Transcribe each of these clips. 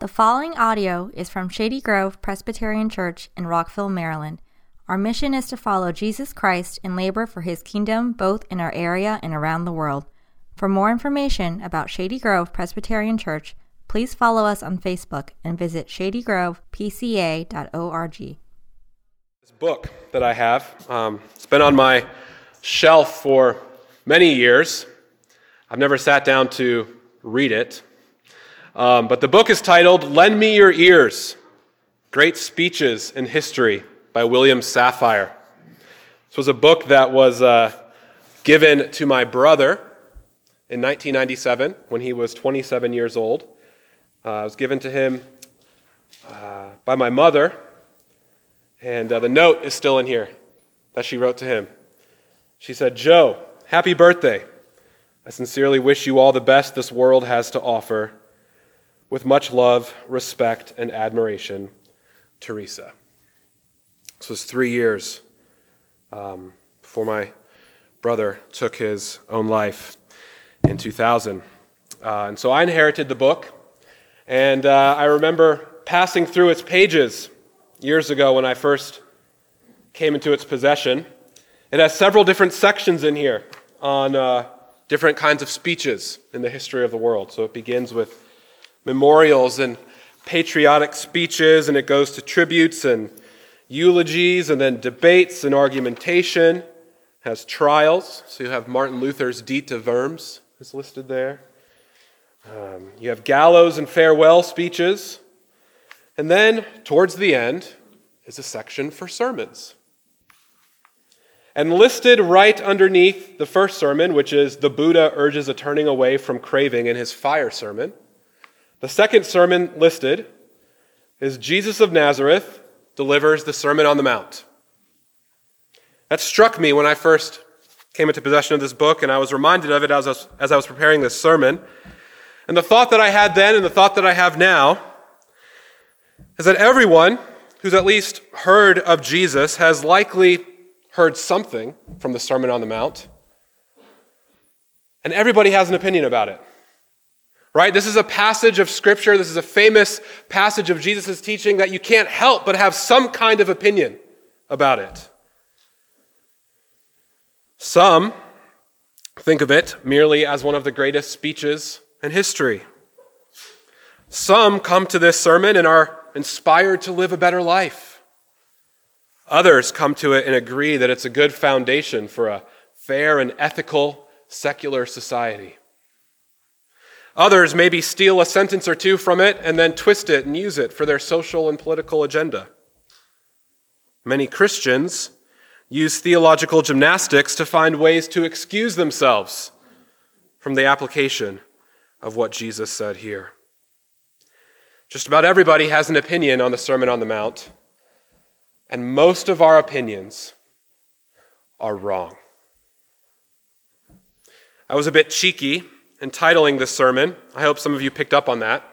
The following audio is from Shady Grove Presbyterian Church in Rockville, Maryland. Our mission is to follow Jesus Christ and labor for his kingdom both in our area and around the world. For more information about Shady Grove Presbyterian Church, please follow us on Facebook and visit shadygrovepca.org. This book that I have, um, it's been on my shelf for many years. I've never sat down to read it. Um, but the book is titled Lend Me Your Ears Great Speeches in History by William Safire. This was a book that was uh, given to my brother in 1997 when he was 27 years old. Uh, it was given to him uh, by my mother, and uh, the note is still in here that she wrote to him. She said, Joe, happy birthday. I sincerely wish you all the best this world has to offer. With much love, respect, and admiration, Teresa. This was three years um, before my brother took his own life in 2000. Uh, and so I inherited the book, and uh, I remember passing through its pages years ago when I first came into its possession. It has several different sections in here on uh, different kinds of speeches in the history of the world. So it begins with memorials and patriotic speeches, and it goes to tributes and eulogies, and then debates and argumentation. It has trials, so you have Martin Luther's Diet of Worms is listed there. Um, you have gallows and farewell speeches. And then, towards the end, is a section for sermons. And listed right underneath the first sermon, which is the Buddha urges a turning away from craving in his fire sermon, the second sermon listed is Jesus of Nazareth delivers the Sermon on the Mount. That struck me when I first came into possession of this book, and I was reminded of it as I was, as I was preparing this sermon. And the thought that I had then and the thought that I have now is that everyone who's at least heard of Jesus has likely heard something from the Sermon on the Mount, and everybody has an opinion about it right? This is a passage of Scripture, this is a famous passage of Jesus' teaching that you can't help but have some kind of opinion about it. Some think of it merely as one of the greatest speeches in history. Some come to this sermon and are inspired to live a better life. Others come to it and agree that it's a good foundation for a fair and ethical secular society. Others maybe steal a sentence or two from it and then twist it and use it for their social and political agenda. Many Christians use theological gymnastics to find ways to excuse themselves from the application of what Jesus said here. Just about everybody has an opinion on the Sermon on the Mount, and most of our opinions are wrong. I was a bit cheeky entitling this sermon. I hope some of you picked up on that.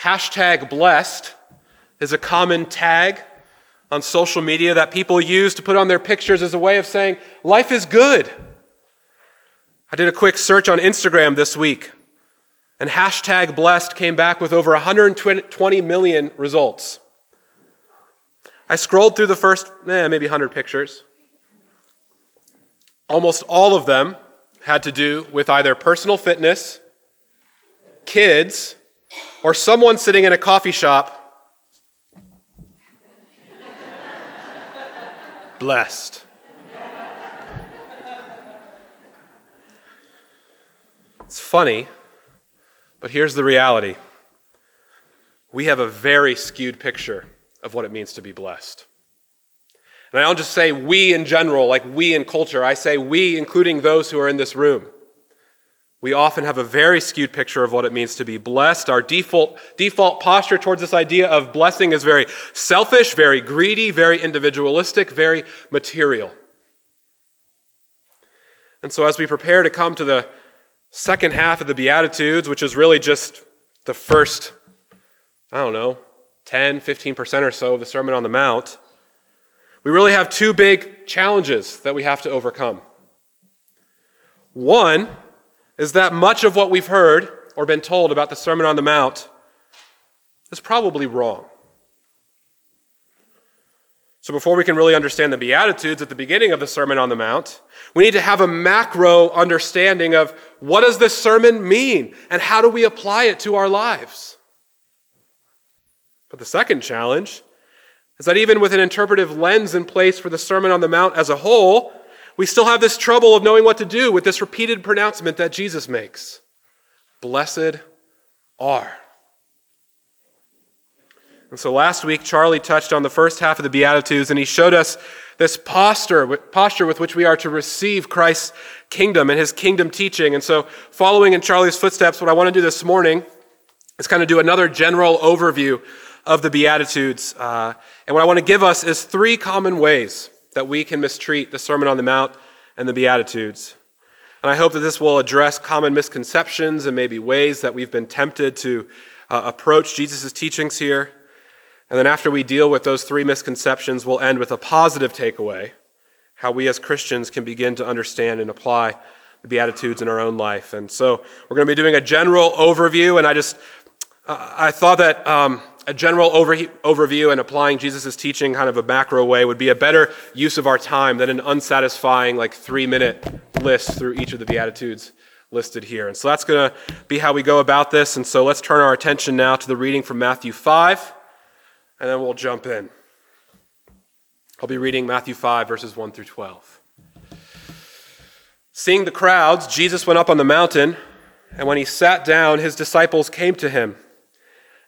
Hashtag blessed is a common tag on social media that people use to put on their pictures as a way of saying, life is good. I did a quick search on Instagram this week, and hashtag blessed came back with over 120 million results. I scrolled through the first, eh, maybe 100 pictures. Almost all of them had to do with either personal fitness, kids, or someone sitting in a coffee shop. Blessed. It's funny, but here's the reality. We have a very skewed picture of what it means to be blessed. And I don't just say we in general, like we in culture. I say we, including those who are in this room. We often have a very skewed picture of what it means to be blessed. Our default, default posture towards this idea of blessing is very selfish, very greedy, very individualistic, very material. And so, as we prepare to come to the second half of the Beatitudes, which is really just the first, I don't know, 10, 15% or so of the Sermon on the Mount, we really have two big challenges that we have to overcome. One is that much of what we've heard or been told about the Sermon on the Mount is probably wrong. So, before we can really understand the Beatitudes at the beginning of the Sermon on the Mount, we need to have a macro understanding of what does this sermon mean and how do we apply it to our lives. But the second challenge is that even with an interpretive lens in place for the Sermon on the Mount as a whole, we still have this trouble of knowing what to do with this repeated pronouncement that Jesus makes Blessed are. And so last week, Charlie touched on the first half of the Beatitudes, and he showed us this posture, posture with which we are to receive Christ's kingdom and his kingdom teaching. And so, following in Charlie's footsteps, what I want to do this morning is kind of do another general overview of the Beatitudes. Uh, and what I want to give us is three common ways that we can mistreat the Sermon on the Mount and the Beatitudes. And I hope that this will address common misconceptions and maybe ways that we've been tempted to uh, approach Jesus' teachings here. And then after we deal with those three misconceptions, we'll end with a positive takeaway how we as Christians can begin to understand and apply the Beatitudes in our own life. And so we're going to be doing a general overview, and I just uh, I thought that um, a general over, overview and applying Jesus' teaching kind of a macro way would be a better use of our time than an unsatisfying, like three minute list through each of the Beatitudes listed here. And so that's going to be how we go about this. And so let's turn our attention now to the reading from Matthew 5 and then we'll jump in. I'll be reading Matthew 5, verses 1 through 12. Seeing the crowds, Jesus went up on the mountain, and when he sat down, his disciples came to him.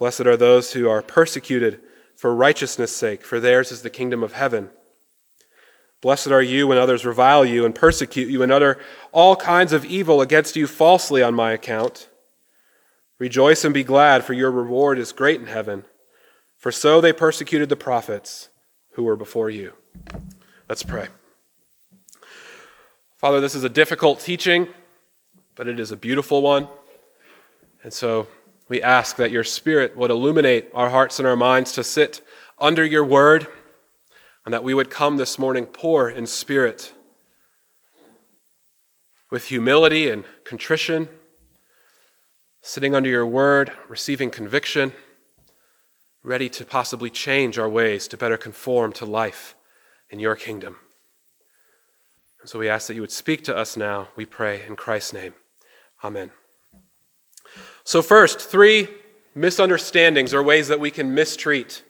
Blessed are those who are persecuted for righteousness' sake, for theirs is the kingdom of heaven. Blessed are you when others revile you and persecute you and utter all kinds of evil against you falsely on my account. Rejoice and be glad, for your reward is great in heaven. For so they persecuted the prophets who were before you. Let's pray. Father, this is a difficult teaching, but it is a beautiful one. And so we ask that your Spirit would illuminate our hearts and our minds to sit under your word, and that we would come this morning poor in spirit, with humility and contrition sitting under your word, receiving conviction, ready to possibly change our ways to better conform to life in your kingdom. And so we ask that you would speak to us now, we pray in Christ's name. Amen. So, first, three misunderstandings or ways that we can mistreat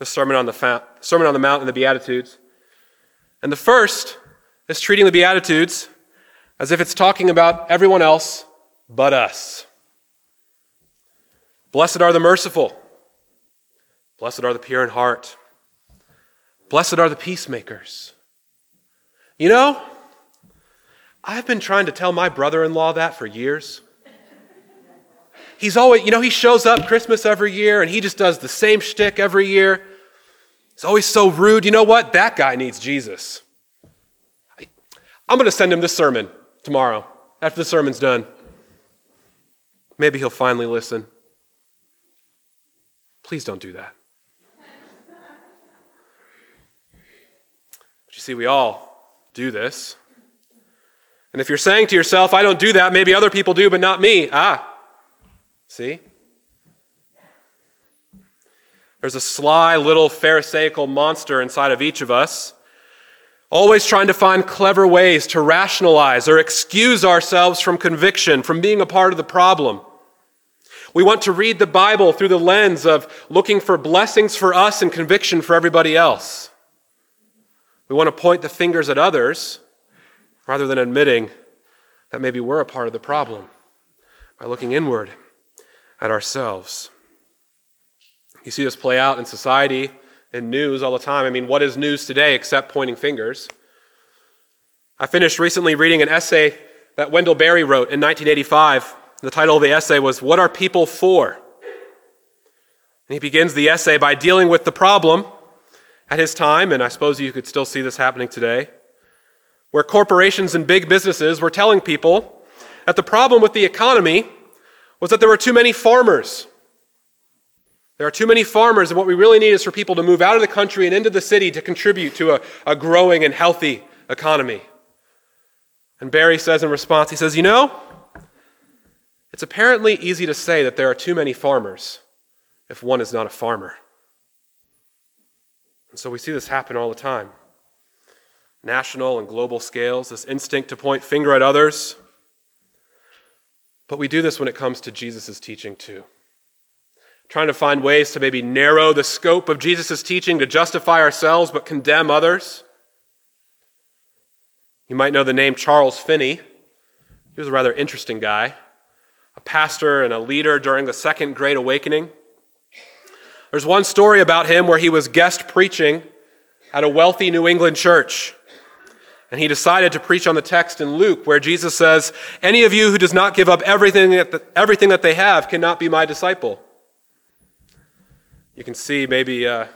the Sermon on the, Fa- Sermon on the Mount and the Beatitudes. And the first is treating the Beatitudes as if it's talking about everyone else but us. Blessed are the merciful. Blessed are the pure in heart. Blessed are the peacemakers. You know, I've been trying to tell my brother in law that for years. He's always, you know, he shows up Christmas every year and he just does the same shtick every year. He's always so rude. You know what? That guy needs Jesus. I'm going to send him this sermon tomorrow after the sermon's done. Maybe he'll finally listen. Please don't do that. But you see, we all do this. And if you're saying to yourself, I don't do that, maybe other people do, but not me, ah, see? There's a sly little Pharisaical monster inside of each of us, always trying to find clever ways to rationalize or excuse ourselves from conviction, from being a part of the problem. We want to read the Bible through the lens of looking for blessings for us and conviction for everybody else. We want to point the fingers at others rather than admitting that maybe we're a part of the problem by looking inward at ourselves. You see this play out in society, and news all the time. I mean, what is news today except pointing fingers? I finished recently reading an essay that Wendell Berry wrote in 1985 the title of the essay was What Are People For? And he begins the essay by dealing with the problem at his time, and I suppose you could still see this happening today, where corporations and big businesses were telling people that the problem with the economy was that there were too many farmers. There are too many farmers, and what we really need is for people to move out of the country and into the city to contribute to a, a growing and healthy economy. And Berry says in response, he says, You know, it's apparently easy to say that there are too many farmers if one is not a farmer. And so we see this happen all the time. National and global scales, this instinct to point finger at others. But we do this when it comes to Jesus' teaching too. Trying to find ways to maybe narrow the scope of Jesus' teaching to justify ourselves but condemn others. You might know the name Charles Finney. He was a rather interesting guy, a pastor and a leader during the Second Great Awakening. There's one story about him where he was guest preaching at a wealthy New England church. And he decided to preach on the text in Luke where Jesus says, Any of you who does not give up everything that, everything that they have cannot be my disciple. You can see maybe uh,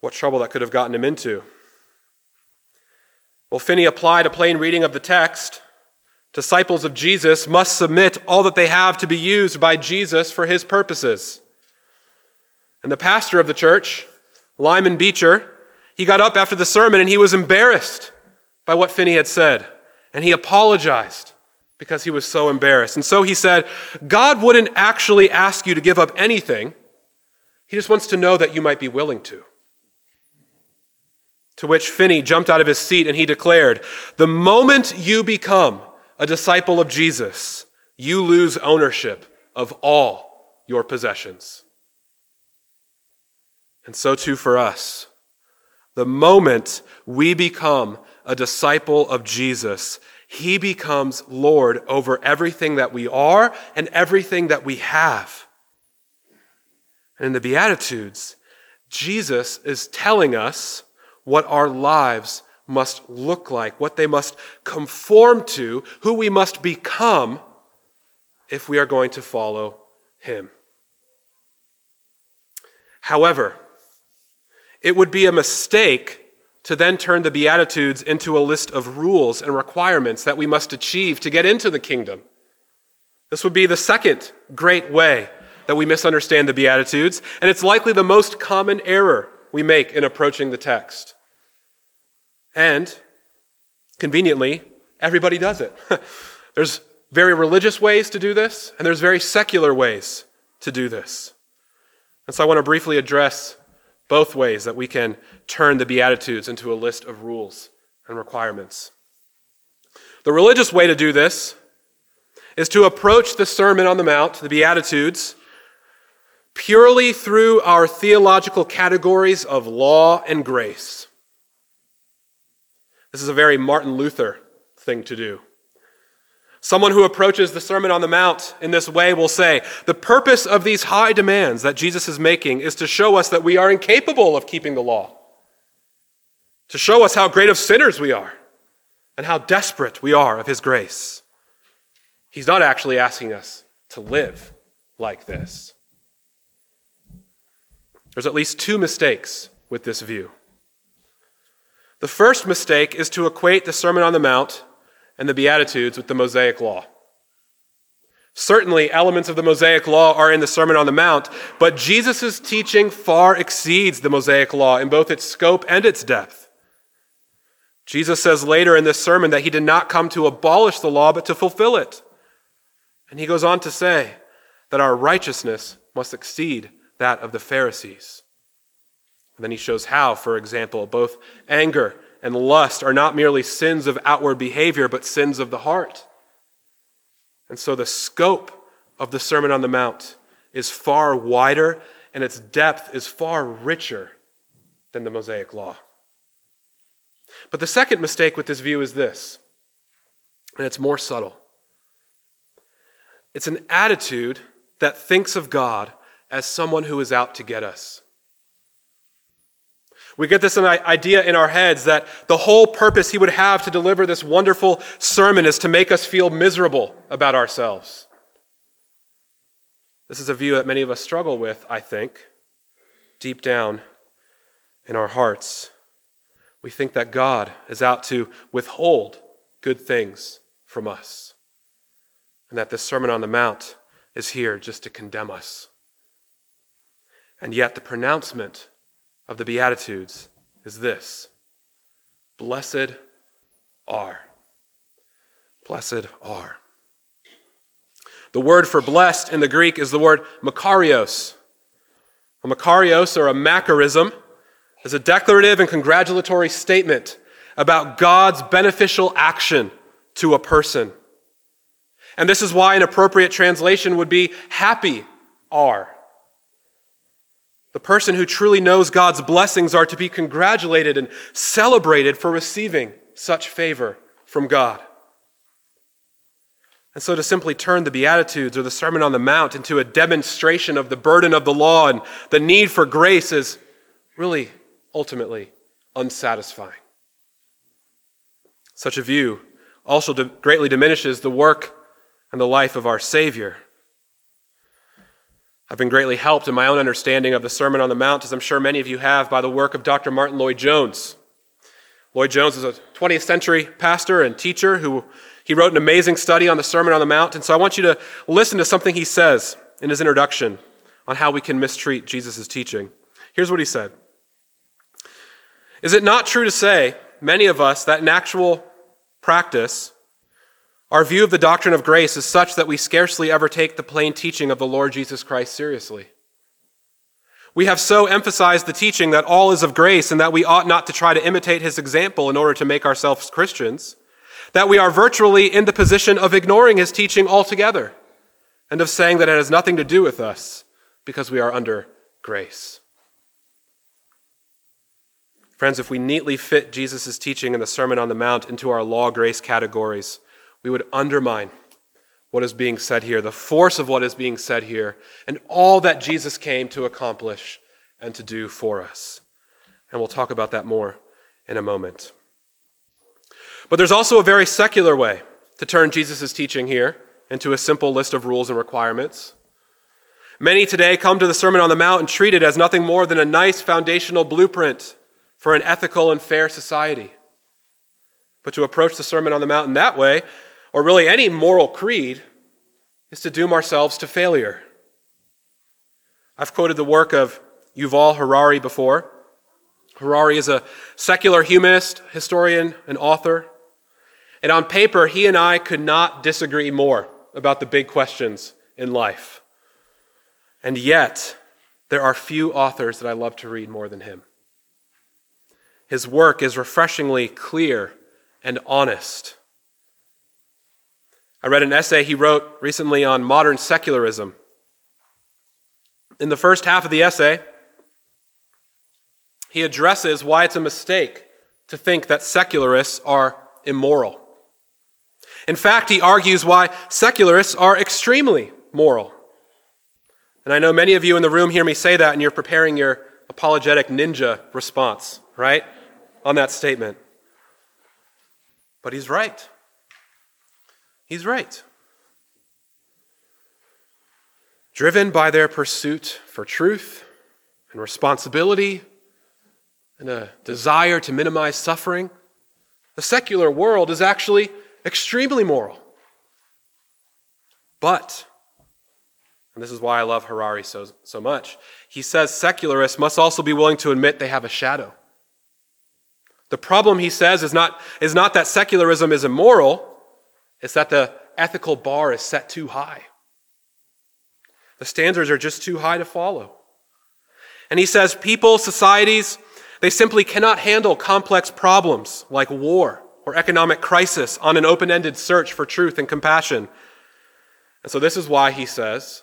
what trouble that could have gotten him into. Well, Finney applied a plain reading of the text. Disciples of Jesus must submit all that they have to be used by Jesus for his purposes. And the pastor of the church, Lyman Beecher, he got up after the sermon and he was embarrassed by what Finney had said. And he apologized because he was so embarrassed. And so he said, God wouldn't actually ask you to give up anything. He just wants to know that you might be willing to. To which Finney jumped out of his seat and he declared, The moment you become a disciple of Jesus, you lose ownership of all your possessions. And so too for us. The moment we become a disciple of Jesus, he becomes Lord over everything that we are and everything that we have. And in the Beatitudes, Jesus is telling us what our lives must look like, what they must conform to, who we must become if we are going to follow him. However, it would be a mistake to then turn the Beatitudes into a list of rules and requirements that we must achieve to get into the kingdom. This would be the second great way that we misunderstand the Beatitudes, and it's likely the most common error we make in approaching the text. And, conveniently, everybody does it. there's very religious ways to do this, and there's very secular ways to do this. And so I want to briefly address both ways that we can turn the Beatitudes into a list of rules and requirements. The religious way to do this is to approach the Sermon on the Mount, the Beatitudes, purely through our theological categories of law and grace. This is a very Martin Luther thing to do. Someone who approaches the Sermon on the Mount in this way will say, The purpose of these high demands that Jesus is making is to show us that we are incapable of keeping the law, to show us how great of sinners we are, and how desperate we are of His grace. He's not actually asking us to live like this. There's at least two mistakes with this view. The first mistake is to equate the Sermon on the Mount and the Beatitudes with the Mosaic Law. Certainly, elements of the Mosaic Law are in the Sermon on the Mount, but Jesus' teaching far exceeds the Mosaic Law in both its scope and its depth. Jesus says later in this sermon that he did not come to abolish the law, but to fulfill it. And he goes on to say that our righteousness must exceed that of the Pharisees. And then he shows how, for example, both anger and lust are not merely sins of outward behavior, but sins of the heart. And so the scope of the Sermon on the Mount is far wider and its depth is far richer than the Mosaic Law. But the second mistake with this view is this, and it's more subtle. It's an attitude that thinks of God as someone who is out to get us. We get this idea in our heads that the whole purpose he would have to deliver this wonderful sermon is to make us feel miserable about ourselves. This is a view that many of us struggle with, I think, deep down in our hearts. We think that God is out to withhold good things from us, and that this Sermon on the Mount is here just to condemn us. And yet, the pronouncement of the Beatitudes is this Blessed are. Blessed are. The word for blessed in the Greek is the word makarios. A makarios, or a macarism, is a declarative and congratulatory statement about God's beneficial action to a person. And this is why an appropriate translation would be happy are. The person who truly knows God's blessings are to be congratulated and celebrated for receiving such favor from God. And so to simply turn the Beatitudes or the Sermon on the Mount into a demonstration of the burden of the law and the need for grace is really ultimately unsatisfying. Such a view also greatly diminishes the work and the life of our Savior. I've been greatly helped in my own understanding of the Sermon on the Mount, as I'm sure many of you have, by the work of Dr. Martyn Lloyd-Jones. Lloyd Jones is a 20th century pastor and teacher who he wrote an amazing study on the Sermon on the Mount. And so I want you to listen to something he says in his introduction on how we can mistreat Jesus' teaching. Here's what he said Is it not true to say, many of us, that in actual practice, our view of the doctrine of grace is such that we scarcely ever take the plain teaching of the Lord Jesus Christ seriously? We have so emphasized the teaching that all is of grace and that we ought not to try to imitate his example in order to make ourselves Christians, that we are virtually in the position of ignoring his teaching altogether and of saying that it has nothing to do with us because we are under grace. Friends, if we neatly fit Jesus' teaching in the Sermon on the Mount into our law grace categories, we would undermine what is being said here, the force of what is being said here, and all that Jesus came to accomplish and to do for us. And we'll talk about that more in a moment. But there's also a very secular way to turn Jesus' teaching here into a simple list of rules and requirements. Many today come to the Sermon on the Mount and treat it as nothing more than a nice foundational blueprint for an ethical and fair society. But to approach the Sermon on the Mount in that way or really any moral creed, is to doom ourselves to failure. I've quoted the work of Yuval Harari before. Harari is a secular humanist, historian, and author. And on paper, he and I could not disagree more about the big questions in life. And yet, there are few authors that I love to read more than him. His work is refreshingly clear and honest. I read an essay he wrote recently on modern secularism. In the first half of the essay, he addresses why it's a mistake to think that secularists are immoral. In fact, he argues why secularists are extremely moral. And I know many of you in the room hear me say that, and you're preparing your apologetic ninja response, right? On that statement. But he's right. He's right. Driven by their pursuit for truth and responsibility and a desire to minimize suffering, the secular world is actually extremely moral. But, and this is why I love Harari so, so much, he says secularists must also be willing to admit they have a shadow. The problem, he says, is not, is not that secularism is immoral, it's that the ethical bar is set too high. The standards are just too high to follow. And he says people, societies, they simply cannot handle complex problems like war or economic crisis on an open ended search for truth and compassion. And so, this is why he says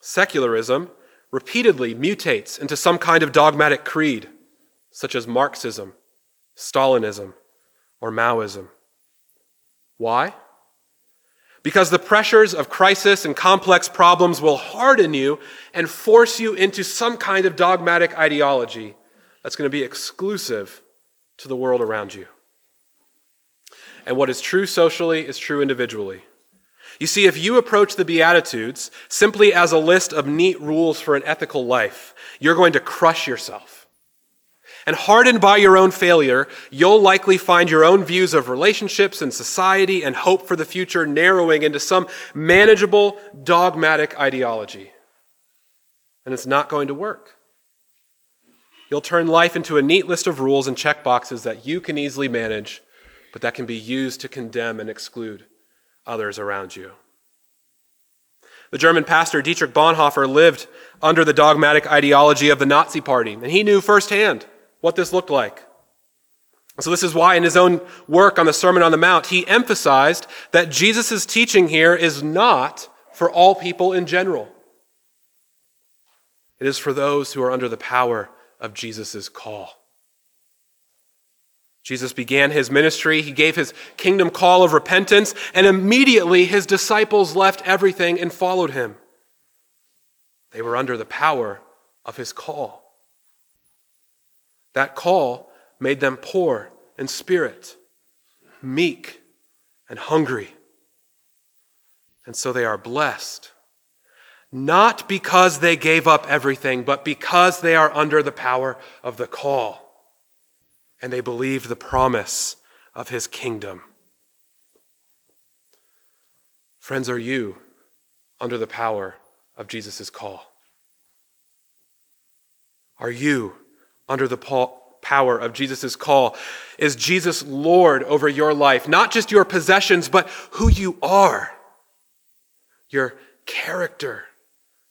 secularism repeatedly mutates into some kind of dogmatic creed, such as Marxism, Stalinism, or Maoism. Why? Because the pressures of crisis and complex problems will harden you and force you into some kind of dogmatic ideology that's going to be exclusive to the world around you. And what is true socially is true individually. You see, if you approach the Beatitudes simply as a list of neat rules for an ethical life, you're going to crush yourself. And hardened by your own failure, you'll likely find your own views of relationships and society and hope for the future narrowing into some manageable, dogmatic ideology. And it's not going to work. You'll turn life into a neat list of rules and checkboxes that you can easily manage, but that can be used to condemn and exclude others around you. The German pastor Dietrich Bonhoeffer lived under the dogmatic ideology of the Nazi Party, and he knew firsthand what this looked like. So, this is why in his own work on the Sermon on the Mount, he emphasized that Jesus' teaching here is not for all people in general. It is for those who are under the power of Jesus' call. Jesus began his ministry. He gave his kingdom call of repentance, and immediately his disciples left everything and followed him. They were under the power of his call. That call made them poor in spirit, meek, and hungry. And so they are blessed, not because they gave up everything, but because they are under the power of the call and they believed the promise of his kingdom. Friends, are you under the power of Jesus' call? Are you under the power of Jesus' call? Is Jesus Lord over your life? Not just your possessions, but who you are, your character,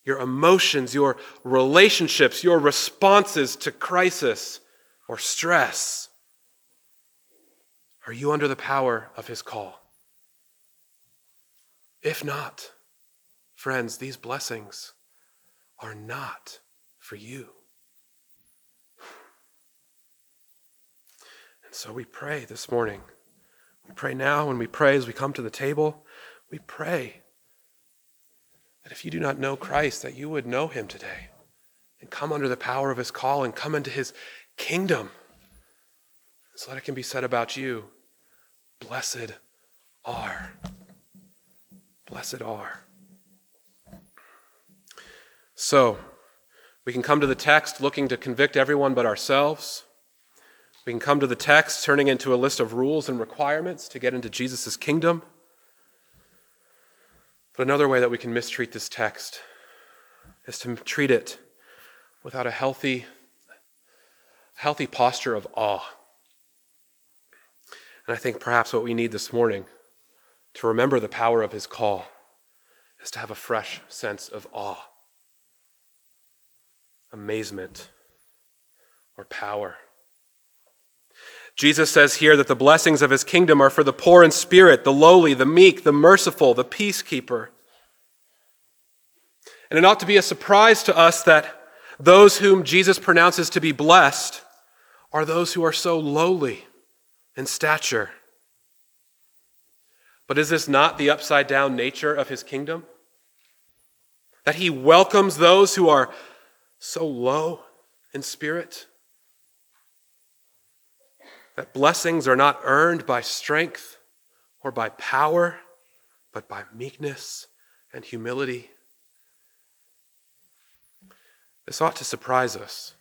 your emotions, your relationships, your responses to crisis or stress? Are you under the power of his call? If not, friends, these blessings are not for you. So we pray this morning. We pray now and we pray as we come to the table. We pray that if you do not know Christ, that you would know him today and come under the power of his call and come into his kingdom. So that it can be said about you Blessed are. Blessed are. So, we can come to the text looking to convict everyone but ourselves. We can come to the text turning into a list of rules and requirements to get into Jesus' kingdom. But another way that we can mistreat this text is to treat it without a healthy healthy posture of awe. And I think perhaps what we need this morning to remember the power of his call is to have a fresh sense of awe, amazement, or power. Jesus says here that the blessings of his kingdom are for the poor in spirit, the lowly, the meek, the merciful, the peacekeeper. And it ought to be a surprise to us that those whom Jesus pronounces to be blessed are those who are so lowly in stature. But is this not the upside down nature of his kingdom? That he welcomes those who are so low in spirit? That blessings are not earned by strength or by power, but by meekness and humility? This ought to surprise us.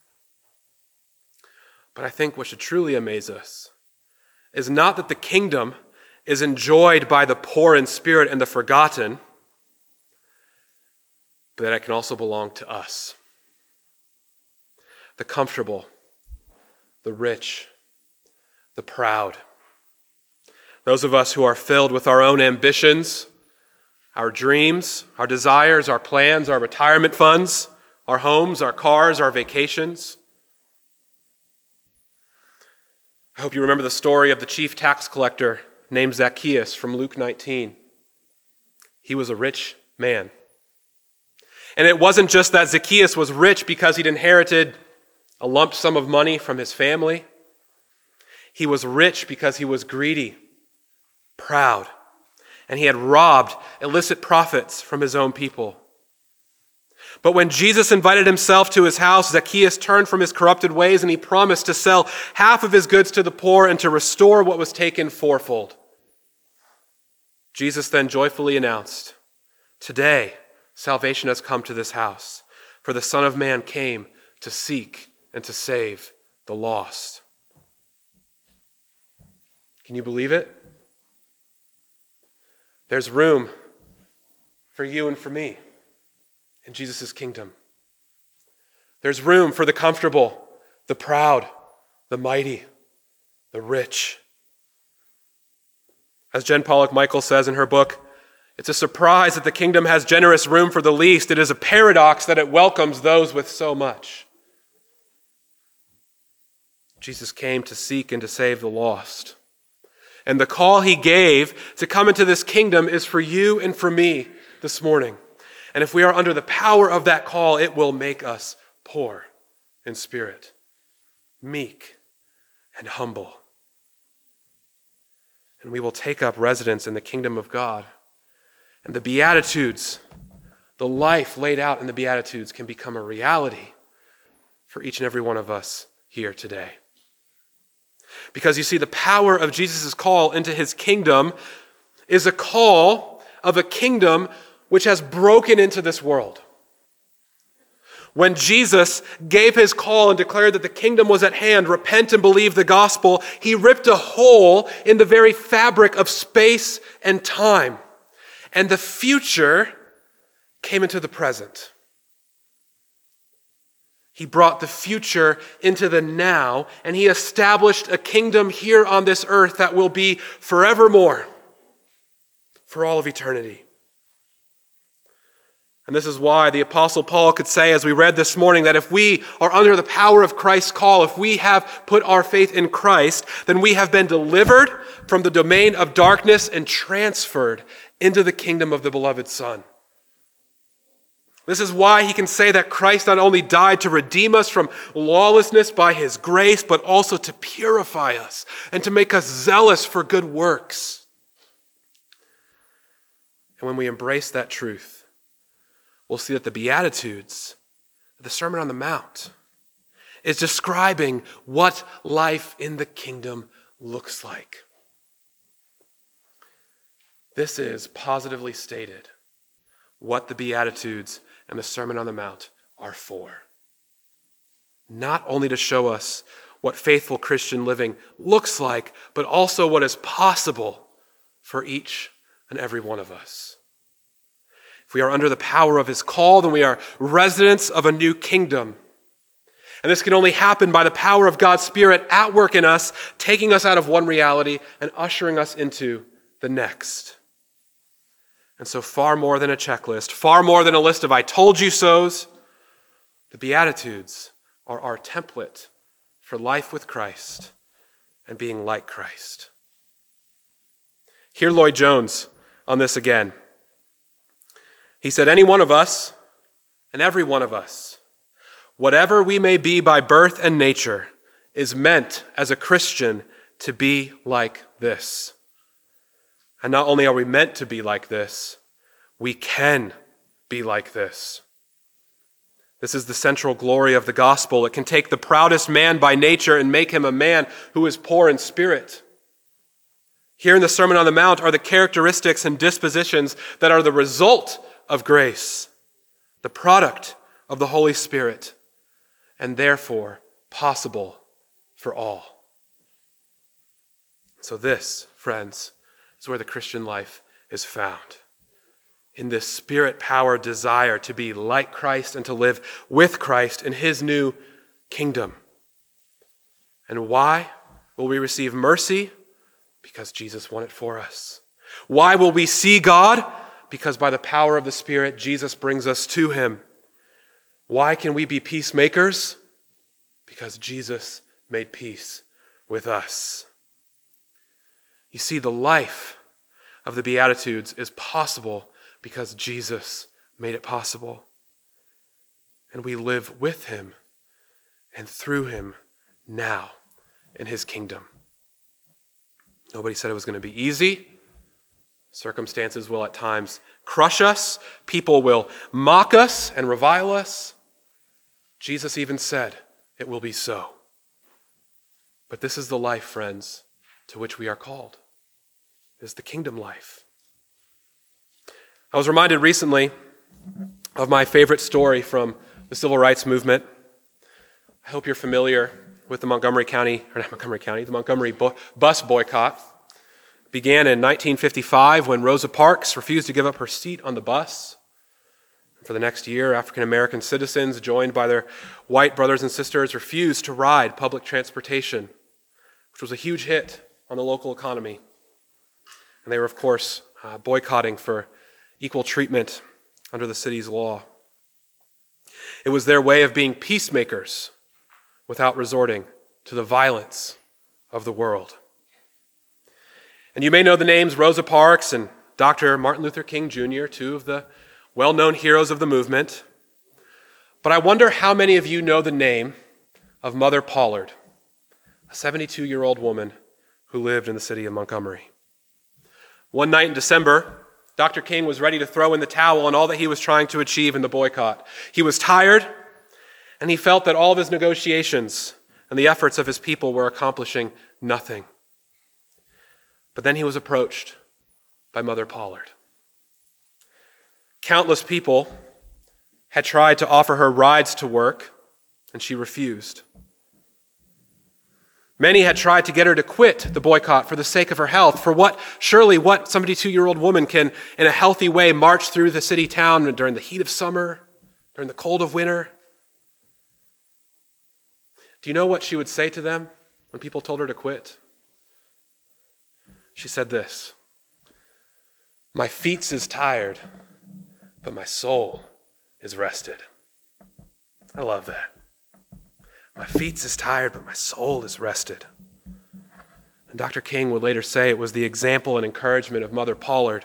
But I think what should truly amaze us is not that the kingdom is enjoyed by the poor in spirit and the forgotten, but that it can also belong to us. The comfortable, the rich, the proud. Those of us who are filled with our own ambitions, our dreams, our desires, our plans, our retirement funds, our homes, our cars, our vacations. I hope you remember the story of the chief tax collector named Zacchaeus from Luke 19. He was a rich man. And it wasn't just that Zacchaeus was rich because he'd inherited a lump sum of money from his family. He was rich because he was greedy, proud, and he had robbed illicit profits from his own people. But when Jesus invited himself to his house, Zacchaeus turned from his corrupted ways and he promised to sell half of his goods to the poor and to restore what was taken fourfold. Jesus then joyfully announced, Today salvation has come to this house, for the Son of Man came to seek and to save the lost. Can you believe it? There's room for you and for me in Jesus' kingdom. There's room for the comfortable, the proud, the mighty, the rich. As Jen Pollock Michel says in her book, it's a surprise that the kingdom has generous room for the least. It is a paradox that it welcomes those with so much. Jesus came to seek and to save the lost. And the call he gave to come into this kingdom is for you and for me this morning. And if we are under the power of that call, it will make us poor in spirit, meek, and humble. And we will take up residence in the kingdom of God. And the Beatitudes, the life laid out in the Beatitudes, can become a reality for each and every one of us here today. Because you see, the power of Jesus' call into his kingdom is a call of a kingdom which has broken into this world. When Jesus gave his call and declared that the kingdom was at hand, repent and believe the gospel, he ripped a hole in the very fabric of space and time. And the future came into the present. He brought the future into the now, and he established a kingdom here on this earth that will be forevermore, for all of eternity. And this is why the Apostle Paul could say, as we read this morning, that if we are under the power of Christ's call, if we have put our faith in Christ, then we have been delivered from the domain of darkness and transferred into the kingdom of the beloved Son. This is why he can say that Christ not only died to redeem us from lawlessness by his grace, but also to purify us and to make us zealous for good works. And when we embrace that truth, we'll see that the Beatitudes, the Sermon on the Mount, is describing what life in the kingdom looks like. This is positively stated what the Beatitudes and the Sermon on the Mount are for. Not only to show us what faithful Christian living looks like, but also what is possible for each and every one of us. If we are under the power of his call, then we are residents of a new kingdom. And this can only happen by the power of God's Spirit at work in us, taking us out of one reality and ushering us into the next. And so, far more than a checklist, far more than a list of I told you so's, the Beatitudes are our template for life with Christ and being like Christ. Hear Lloyd Jones on this again. He said, Any one of us, and every one of us, whatever we may be by birth and nature, is meant as a Christian to be like this. And not only are we meant to be like this, we can be like this. This is the central glory of the gospel. It can take the proudest man by nature and make him a man who is poor in spirit. Here in the Sermon on the Mount are the characteristics and dispositions that are the result of grace, the product of the Holy Spirit, and therefore possible for all. So, this, friends, is where the Christian life is found. In this spirit powered desire to be like Christ and to live with Christ in his new kingdom. And why will we receive mercy? Because Jesus won it for us. Why will we see God? Because by the power of the Spirit, Jesus brings us to Him. Why can we be peacemakers? Because Jesus made peace with us. You see, the life of the Beatitudes is possible because Jesus made it possible. And we live with Him and through Him now in His kingdom. Nobody said it was going to be easy. Circumstances will at times crush us, people will mock us and revile us. Jesus even said, It will be so. But this is the life, friends, to which we are called. Is the kingdom life. I was reminded recently of my favorite story from the civil rights movement. I hope you're familiar with the Montgomery County, or not Montgomery County, the Montgomery bu- bus boycott. Began in 1955 when Rosa Parks refused to give up her seat on the bus. For the next year, African American citizens, joined by their white brothers and sisters, refused to ride public transportation, which was a huge hit on the local economy. And they were, of course, uh, boycotting for equal treatment under the city's law. It was their way of being peacemakers without resorting to the violence of the world. And you may know the names Rosa Parks and Dr. Martin Luther King Jr., two of the well known heroes of the movement. But I wonder how many of you know the name of Mother Pollard, a 72 year old woman who lived in the city of Montgomery. One night in December, Dr. King was ready to throw in the towel on all that he was trying to achieve in the boycott. He was tired, and he felt that all of his negotiations and the efforts of his people were accomplishing nothing. But then he was approached by Mother Pollard. Countless people had tried to offer her rides to work, and she refused. Many had tried to get her to quit the boycott for the sake of her health. For what, surely, what 72 year old woman can, in a healthy way, march through the city town during the heat of summer, during the cold of winter? Do you know what she would say to them when people told her to quit? She said this My feet is tired, but my soul is rested. I love that. My feet is tired, but my soul is rested. And Dr. King would later say it was the example and encouragement of Mother Pollard,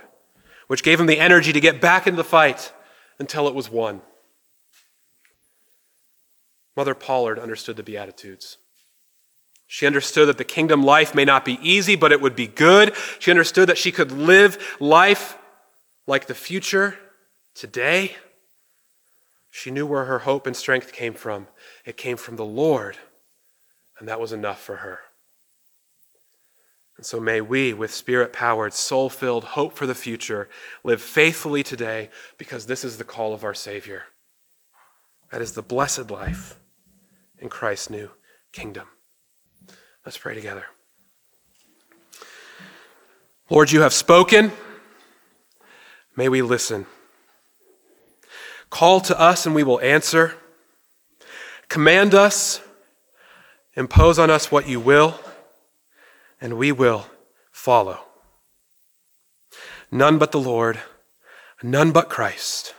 which gave him the energy to get back into the fight until it was won. Mother Pollard understood the Beatitudes. She understood that the kingdom life may not be easy, but it would be good. She understood that she could live life like the future today. She knew where her hope and strength came from. It came from the Lord, and that was enough for her. And so may we, with spirit powered, soul filled hope for the future, live faithfully today because this is the call of our Savior. That is the blessed life in Christ's new kingdom. Let's pray together. Lord, you have spoken. May we listen. Call to us and we will answer. Command us, impose on us what you will, and we will follow. None but the Lord, none but Christ,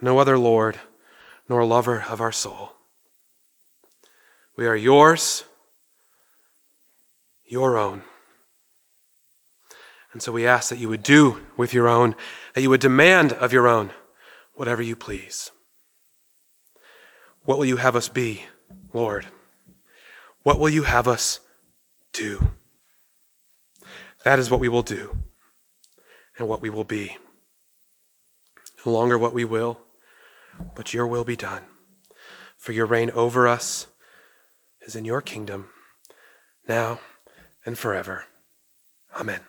no other Lord nor lover of our soul. We are yours, your own. And so we ask that you would do with your own, that you would demand of your own whatever you please. What will you have us be, Lord? What will you have us do? That is what we will do and what we will be. No longer what we will, but your will be done. For your reign over us is in your kingdom, now and forever. Amen.